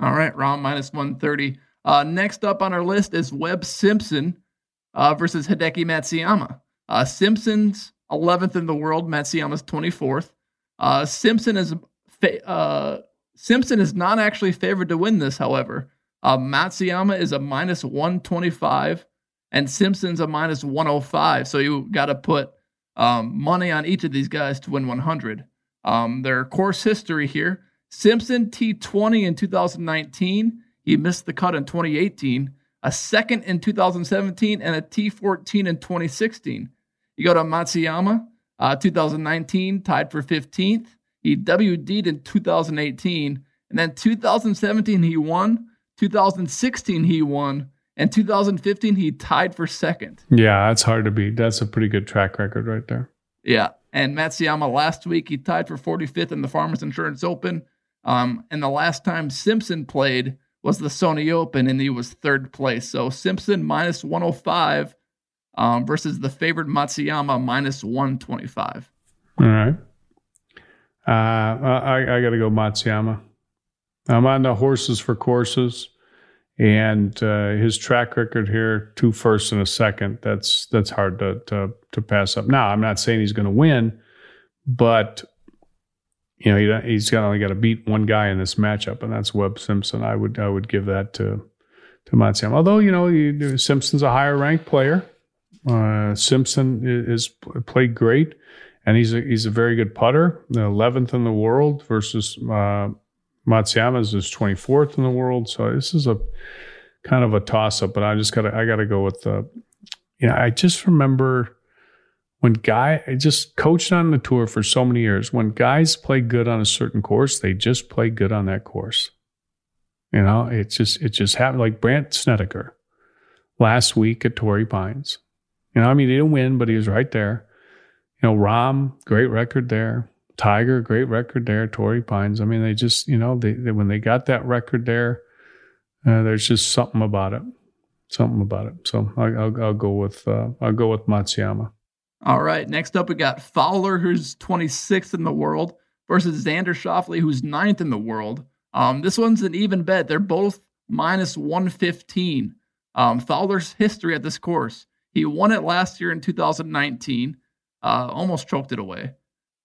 All right, Rahm minus 130. Uh, next up on our list is Webb Simpson uh, versus Hideki Matsuyama. Uh, Simpson's 11th in the world. Matsuyama's 24th. Uh, Simpson is fa- uh, Simpson is not actually favored to win this, however. Uh, Matsuyama is a minus 125 and Simpson's a minus 105. So you got to put um, money on each of these guys to win 100. Um, their course history here Simpson T20 in 2019. He missed the cut in 2018. A second in 2017 and a T14 in 2016. You go to Matsuyama, uh, 2019, tied for 15th. He WD'd in 2018. And then 2017, he won. 2016, he won. And 2015, he tied for second. Yeah, that's hard to beat. That's a pretty good track record right there. Yeah. And Matsuyama last week, he tied for 45th in the Farmers Insurance Open. Um, and the last time Simpson played was the Sony Open, and he was third place. So Simpson minus 105 um, versus the favorite Matsuyama minus 125. All right. Uh, I, I got to go Matsuyama. I'm on the horses for courses, and uh, his track record here, two firsts and a second. That's that's hard to to, to pass up. Now, I'm not saying he's going to win, but you know he, he's got only got to beat one guy in this matchup, and that's Webb Simpson. I would I would give that to to Matsuyama. Although you know Simpson's a higher ranked player. Uh, Simpson is, is played great, and he's a, he's a very good putter. The 11th in the world versus uh, Matsuyama is 24th in the world. So this is a kind of a toss up. But I just got to I got to go with the. You know, I just remember when guy I just coached on the tour for so many years. When guys play good on a certain course, they just play good on that course. You know, it just it just happened. Like Brandt Snedeker last week at Torrey Pines you know, I mean, he didn't win, but he was right there. You know, Rahm, great record there. Tiger, great record there. Torrey Pines. I mean, they just, you know, they, they when they got that record there, uh, there's just something about it, something about it. So I, will I'll go with uh, I'll go with Matsuyama. All right. Next up, we got Fowler, who's 26th in the world, versus Xander Schauffele, who's ninth in the world. Um, this one's an even bet. They're both minus 115. Um, Fowler's history at this course he won it last year in 2019, uh, almost choked it away.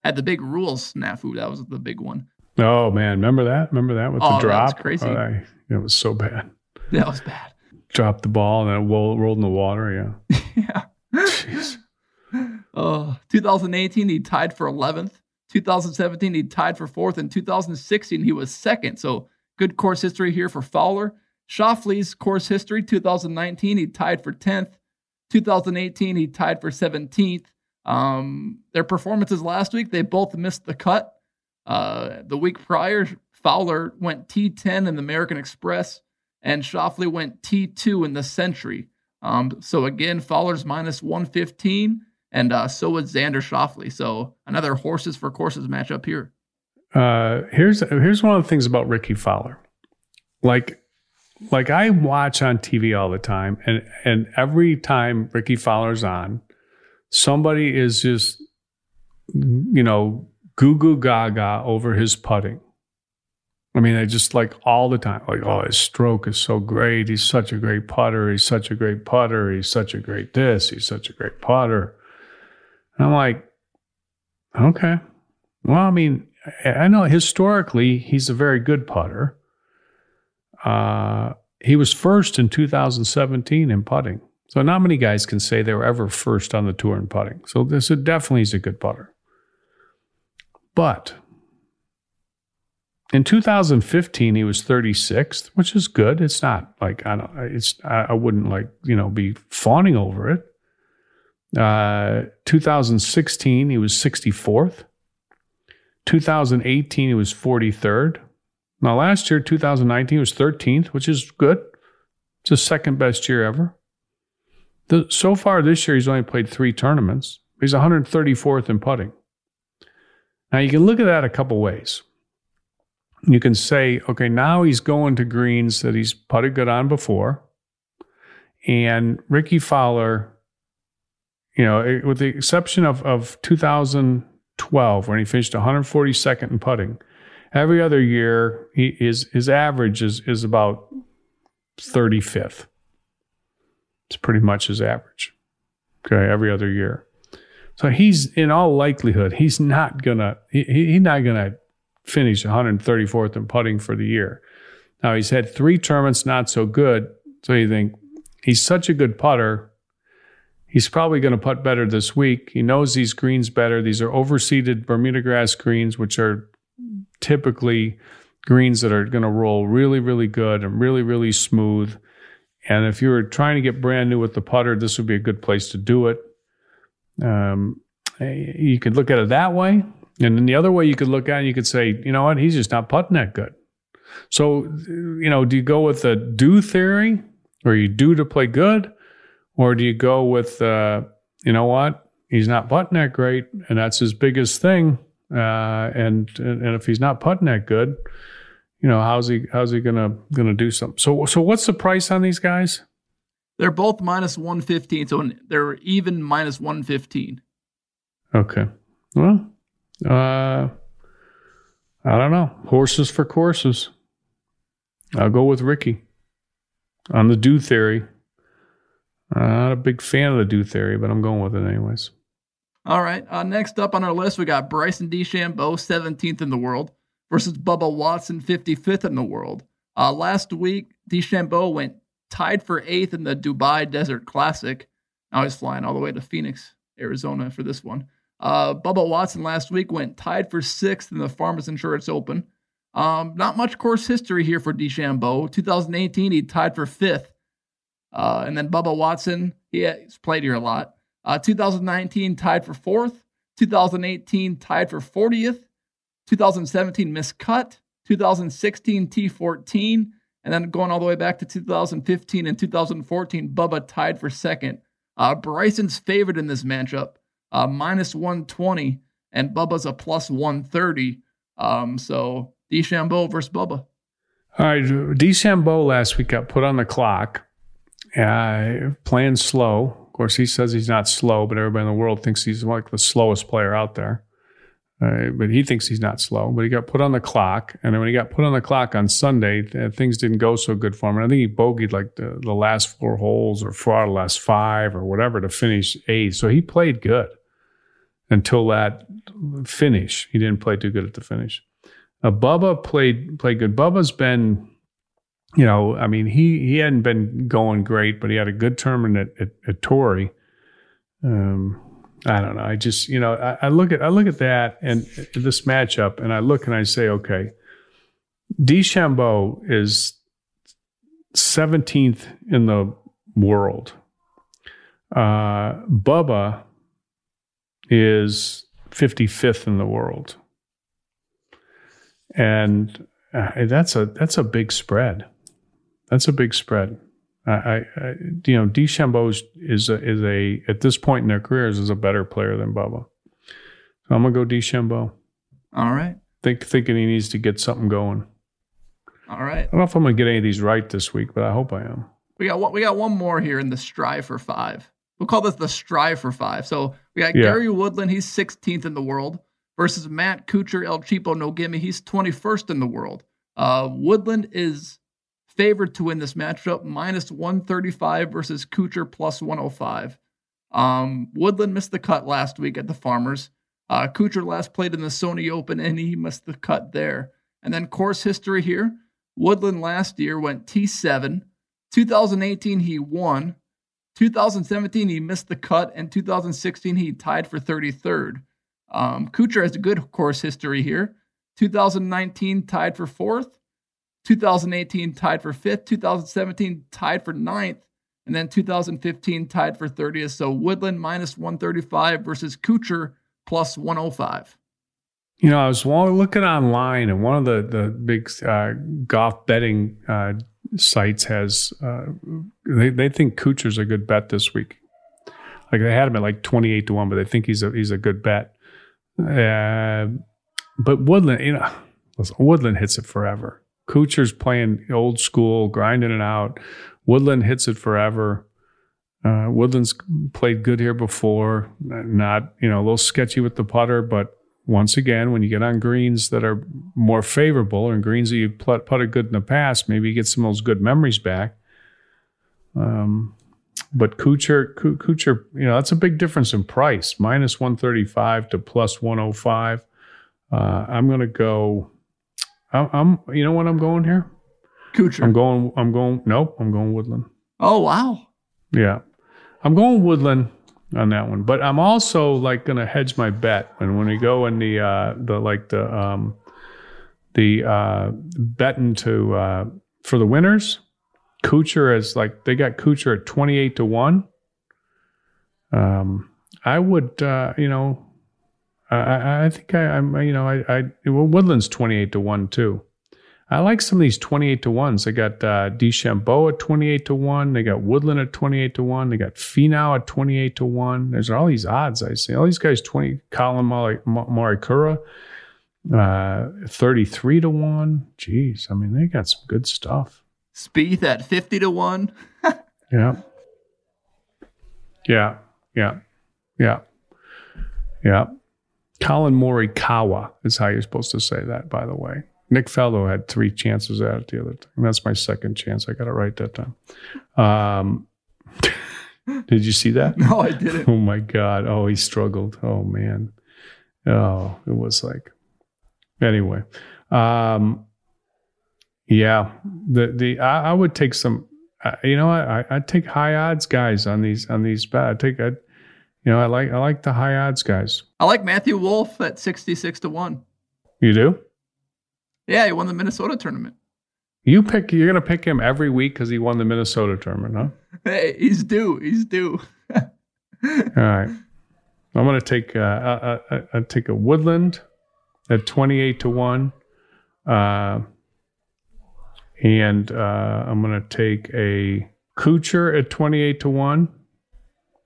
Had the big rules snafu. That was the big one. Oh man, remember that? Remember that with oh, the drop? crazy. Oh, I, it was so bad. That was bad. Dropped the ball and it rolled in the water. Yeah. [LAUGHS] yeah. Jeez. Uh, 2018, he tied for 11th. 2017, he tied for fourth. In 2016, he was second. So good course history here for Fowler. Schauffele's course history, 2019, he tied for 10th. 2018, he tied for 17th. Um, their performances last week, they both missed the cut. Uh, the week prior, Fowler went T10 in the American Express, and Schauffele went T2 in the Sentry. Um, so again, Fowler's minus 115, and uh, so was Xander Schauffele. So another horses for courses matchup here. Uh, here's here's one of the things about Rickie Fowler. Like like I watch on TV all the time, and and every time Rickie Fowler's on, somebody is just, you know, goo goo gaga over his putting. I mean, I just like all the time, like, oh, his stroke is so great. He's such a great putter. He's such a great putter. He's such a great this. He's such a great putter. And I'm like, okay. Well, I mean, I know historically he's a very good putter. Uh, he was first in 2017 in putting. So not many guys can say they were ever first on the tour in putting. So this is definitely is a good putter. But in 2015 he was 36th, which is good. It's not like I don't. It's I wouldn't like you know be fawning over it. Uh, 2016 he was 64th. 2018 he was 43rd. Now, last year, 2019, he was 13th, which is good. It's the second best year ever. The, so far this year, he's only played three tournaments. He's 134th in putting. Now, you can look at that a couple ways. You can say, okay, now he's going to greens that he's putted good on before. And Rickie Fowler, you know, eh, with the exception of, of 2012, when he finished 142nd in putting, Every other year, he, his his average is is about 35th. It's pretty much his average. Okay, every other year. So he's in all likelihood he's not gonna he, he's not gonna finish 134th in putting for the year. Now he's had three tournaments not so good. So you think he's such a good putter. He's probably going to putt better this week. He knows these greens better. These are overseeded Bermuda grass greens, which are typically greens that are going to roll really, really good and really, really smooth. And if you were trying to get brand new with the putter, this would be a good place to do it. Um, you could look at it that way. And then the other way you could look at it, you could say, you know what, he's just not putting that good. So, you know, do you go with the due theory or you do to play good? Or do you go with, uh, you know what, he's not putting that great and that's his biggest thing. Uh, and, and if he's not putting that good, you know, how's he, how's he gonna, gonna do something? So, so what's the price on these guys? They're both minus 115. So they're even minus 115. Okay. Well, uh, I don't know. Horses for courses. I'll go with Rickie on the due theory. I'm not a big fan of the due theory, but I'm going with it anyways. All right. Uh, next up on our list, we got Bryson DeChambeau, 17th in the world, versus Bubba Watson, 55th in the world. Uh, last week, DeChambeau went tied for eighth in the Dubai Desert Classic. Now he's flying all the way to Phoenix, Arizona for this one. Uh, Bubba Watson last week went tied for sixth in the Farmers Insurance Open. Um, not much course history here for DeChambeau. 2018, he tied for fifth. Uh, and then Bubba Watson, he he's played here a lot. Uh, 2019, tied for fourth. 2018, tied for 40th. 2017, Miscut, 2016, T14. And then going all the way back to 2015 and 2014, Bubba tied for second. Uh, Bryson's favored in this matchup, uh, minus 120, and Bubba's a plus 130. Um, so DeChambeau versus Bubba. All right, DeChambeau last week got put on the clock, uh, playing slow. Of course, he says he's not slow, but everybody in the world thinks he's like the slowest player out there. Uh, but he thinks he's not slow. But he got put on the clock, and then when he got put on the clock on Sunday, uh, things didn't go so good for him. And I think he bogeyed like the, the last four holes, or four last five, or whatever to finish eighth. So he played good until that finish. He didn't play too good at the finish. Uh, Bubba played played good. Bubba's been, you know, I mean, he he hadn't been going great, but he had a good tournament at, at, at Torrey. Um, I don't know. I just, you know, I, I, look at I look at that and this matchup, and I look and I say, okay, DeChambeau is 17th in the world. Uh, Bubba is 55th in the world, and uh, that's a that's a big spread. That's a big spread. I, I, you know, DeChambeau is, is a, is a at this point in their careers is a better player than Bubba. So I'm gonna go DeChambeau. All right. Think thinking he needs to get something going. All right. I don't know if I'm gonna get any of these right this week, but I hope I am. We got one, we got one more here in the strive for five. We'll call this the strive for five. So we got yeah. Gary Woodland. He's 16th in the world versus Matt Kuchar, El Cheapo No Gimme. He's 21st in the world. Uh, Woodland is favored to win this matchup, minus 135 versus Kuchar plus 105. Um, Woodland missed the cut last week at the Farmers. Uh, Kuchar last played in the Sony Open and he missed the cut there. And then course history here Woodland last year went T7. 2018, he won. 2017, he missed the cut. And 2016, he tied for 33rd. Um, Kuchar has a good course history here. 2019, tied for fourth. 2018 tied for fifth, 2017 tied for ninth, and then 2015 tied for 30th. So Woodland minus 135 versus Kuchar plus 105. You know, I was looking online, and one of the the big uh, golf betting uh, sites has uh, they they think Kuchar's a good bet this week. Like they had him at like 28 to one, but they think he's a he's a good bet. Uh, but Woodland, you know, Woodland hits it forever. Kuchar's playing old school, grinding it out. Woodland hits it forever. Uh, Woodland's played good here before. Not, you know, a little sketchy with the putter, but once again, when you get on greens that are more favorable and greens that you putted good in the past, maybe you get some of those good memories back. Um, but Kuchar, Kuchar, you know, that's a big difference in price. Minus 135 to plus 105. Uh, I'm going to go I'm, you know what I'm going here? Kuchar. I'm going, I'm going, nope, I'm going Woodland. Oh, wow. Yeah. I'm going Woodland on that one. But I'm also like going to hedge my bet. And when we go in the, uh, the, like the, um, the uh, betting to uh, for the winners. Kuchar is like they got Kuchar at twenty eight to one. Um, I would, uh, you know, I, I think I, I'm, you know, I, I well, Woodland's twenty eight to one too. I like some of these twenty eight to ones. They got uh, DeChambeau at twenty eight to one. They got Woodland at twenty eight to one. They got Finau at twenty eight to one. There's all these odds I see. All these guys twenty. Collin Morikawa, uh, thirty three to one. Jeez, I mean they got some good stuff. Spieth at fifty to one. [LAUGHS] yeah. Yeah. Yeah. Yeah. Yeah. Collin Morikawa is how you're supposed to say that, by the way. Nick Faldo had three chances at it the other time. That's my second chance. I got it right that time. Um, [LAUGHS] did you see that? [LAUGHS] No, I didn't. Oh my God. Oh, he struggled. Oh man. Oh, it was like anyway. Um, yeah, the the I, I would take some. Uh, you know, I I take high odds guys on these on these. I take I, you know, I like I like the high odds guys. I like Matthew Wolff at sixty six to one. You do? Yeah, he won the Minnesota tournament. You pick. You're gonna pick him every week because he won the Minnesota tournament, huh? [LAUGHS] Hey, he's due. He's due. [LAUGHS] All right. I'm gonna take. Uh, I, I, I take a Woodland at twenty eight to one. Uh, and uh, I'm going to take a Kuchar at 28 to 1.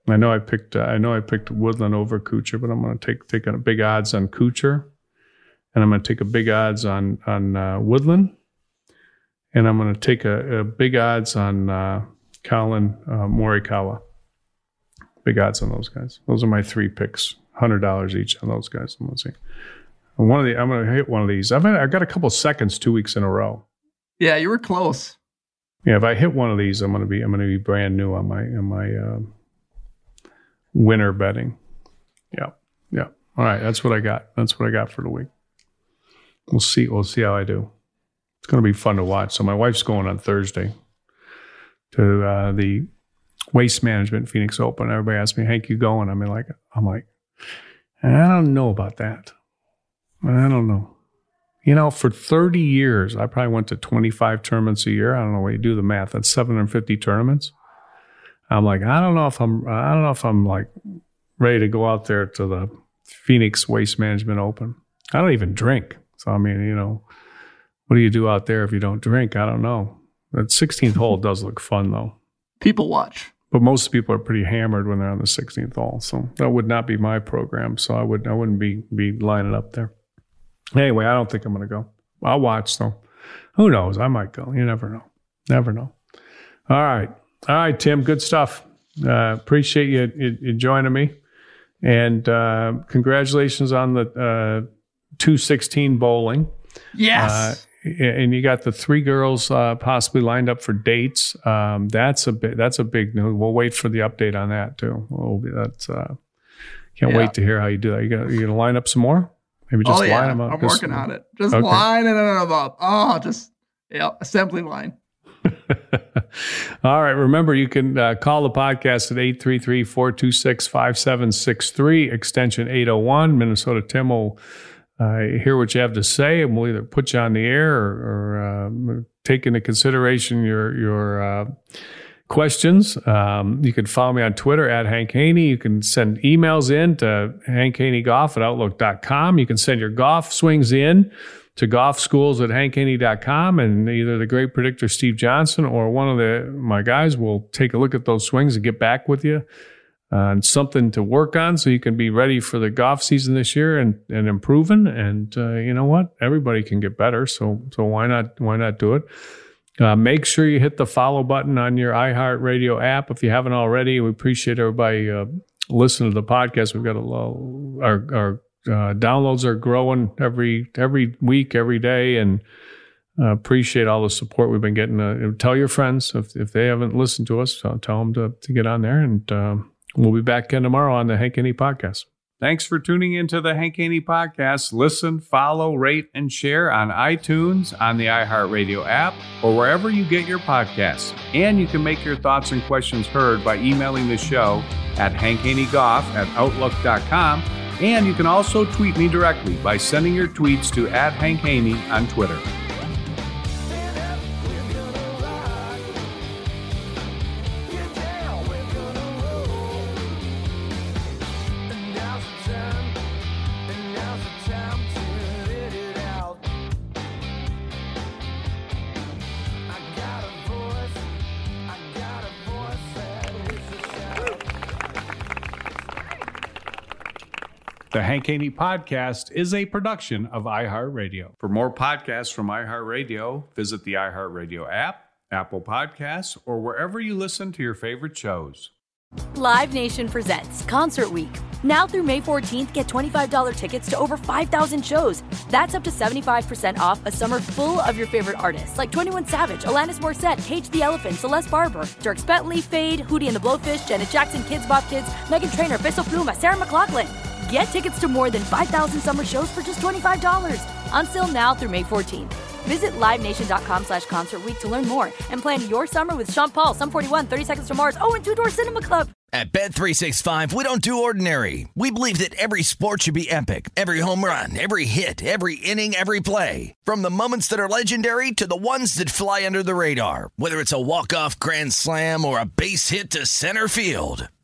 I know I picked uh, I know I picked Woodland over Kuchar, but I'm going to take take a big odds on Kuchar, and I'm going to take a big odds on on uh, Woodland, and I'm going to take a, a, big odds on uh, Collin uh, Morikawa. Big odds on those guys. Those are my three picks. Hundred dollars each on those guys. I'm going to see. One of the I'm going to hit one of these. I've had, I've got a couple seconds two weeks in a row. Yeah, you were close. Yeah, if I hit one of these, I'm gonna be I'm gonna be brand new on my on my uh, winner betting. Yeah, yeah. All right, that's what I got. That's what I got for the week. We'll see. We'll see how I do. It's gonna be fun to watch. So my wife's going on Thursday to uh, the Waste Management Phoenix Open. Everybody asks me, "Hank, you going?" I mean, like, I'm like, I don't know about that. I don't know. You know, for 30 years, I probably went to 25 tournaments a year. I don't know what you do the math. That's 750 tournaments. I'm like, I don't know if I'm, I don't know if I'm like ready to go out there to the Phoenix Waste Management Open. I don't even drink. So, I mean, you know, what do you do out there if you don't drink? I don't know. That 16th hole [LAUGHS] does look fun though. People watch. But most people are pretty hammered when they're on the 16th hole. So that would not be my program. So I would, I wouldn't be, be lining up there. Anyway, I don't think I'm going to go. I'll watch though. Who knows? I might go. You never know. Never know. All right. All right, Tim. Good stuff. Uh, appreciate you, you, you, joining me. And uh, congratulations on the uh, 216 bowling. Yes. Uh, and you got the three girls uh, possibly lined up for dates. Um, that's a big, that's a big news. We'll wait for the update on that too. We'll be, that's uh, can't yeah. wait to hear how you do that. You gonna you gonna line up some more? Maybe just oh, yeah. line them up. I'm just, working on it. Just okay. lining them up. Oh, just yeah, assembly line. [LAUGHS] All right. Remember, you can uh, call the podcast at 833 426 5763, extension 801. Minnesota Tim will uh, hear what you have to say, and we'll either put you on the air or, or uh, take into consideration your, your uh, questions. Um, you can follow me on Twitter at Hank Haney. You can send emails in to hankhaneygolf at outlook.com. You can send your golf swings in to golf schools at hankhaney.com and either the great predictor Steve Johnson or one of the my guys will take a look at those swings and get back with you on something to work on so you can be ready for the golf season this year and, and improving and uh, you know what everybody can get better so so why not why not do it uh, make sure you hit the follow button on your iHeartRadio app if you haven't already. We appreciate everybody uh, listening to the podcast. We've got a lot, our, our uh, downloads are growing every every week, every day, and uh, appreciate all the support we've been getting. Uh, tell your friends if, if they haven't listened to us, tell them to, to get on there, and uh, we'll be back again tomorrow on the Hank Haney podcast. Thanks for tuning into the Hank Haney podcast. Listen, follow, rate, and share on iTunes, on the iHeartRadio app, or wherever you get your podcasts. And you can make your thoughts and questions heard by emailing the show at hankhaneygolf at outlook.com And you can also tweet me directly by sending your tweets to at Hank Haney on Twitter. The Hank Haney Podcast is a production of iHeartRadio. For more podcasts from iHeartRadio, visit the iHeartRadio app, Apple Podcasts, or wherever you listen to your favorite shows. Live Nation presents Concert Week. Now through May 14th, get $25 tickets to over 5,000 shows. That's up to 75% off a summer full of your favorite artists like 21 Savage, Alanis Morissette, Cage the Elephant, Celeste Barber, Dierks Bentley, Feid, Hootie and the Blowfish, Janet Jackson, Kidz Bop Kids, Meghan Trainor, Peso Pluma, Sarah McLachlan. Get tickets to more than 5,000 summer shows for just $25. Until now through May 14th. Visit LiveNation.com slash Concert to learn more and plan your summer with Sean Paul, Sum 41, 30 Seconds to Mars, oh, and Two Door Cinema Club. At Bet365, we don't do ordinary. We believe that every sport should be epic. Every home run, every hit, every inning, every play. From the moments that are legendary to the ones that fly under the radar. Whether it's a walk-off grand slam or a base hit to center field.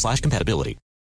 slash compatibility.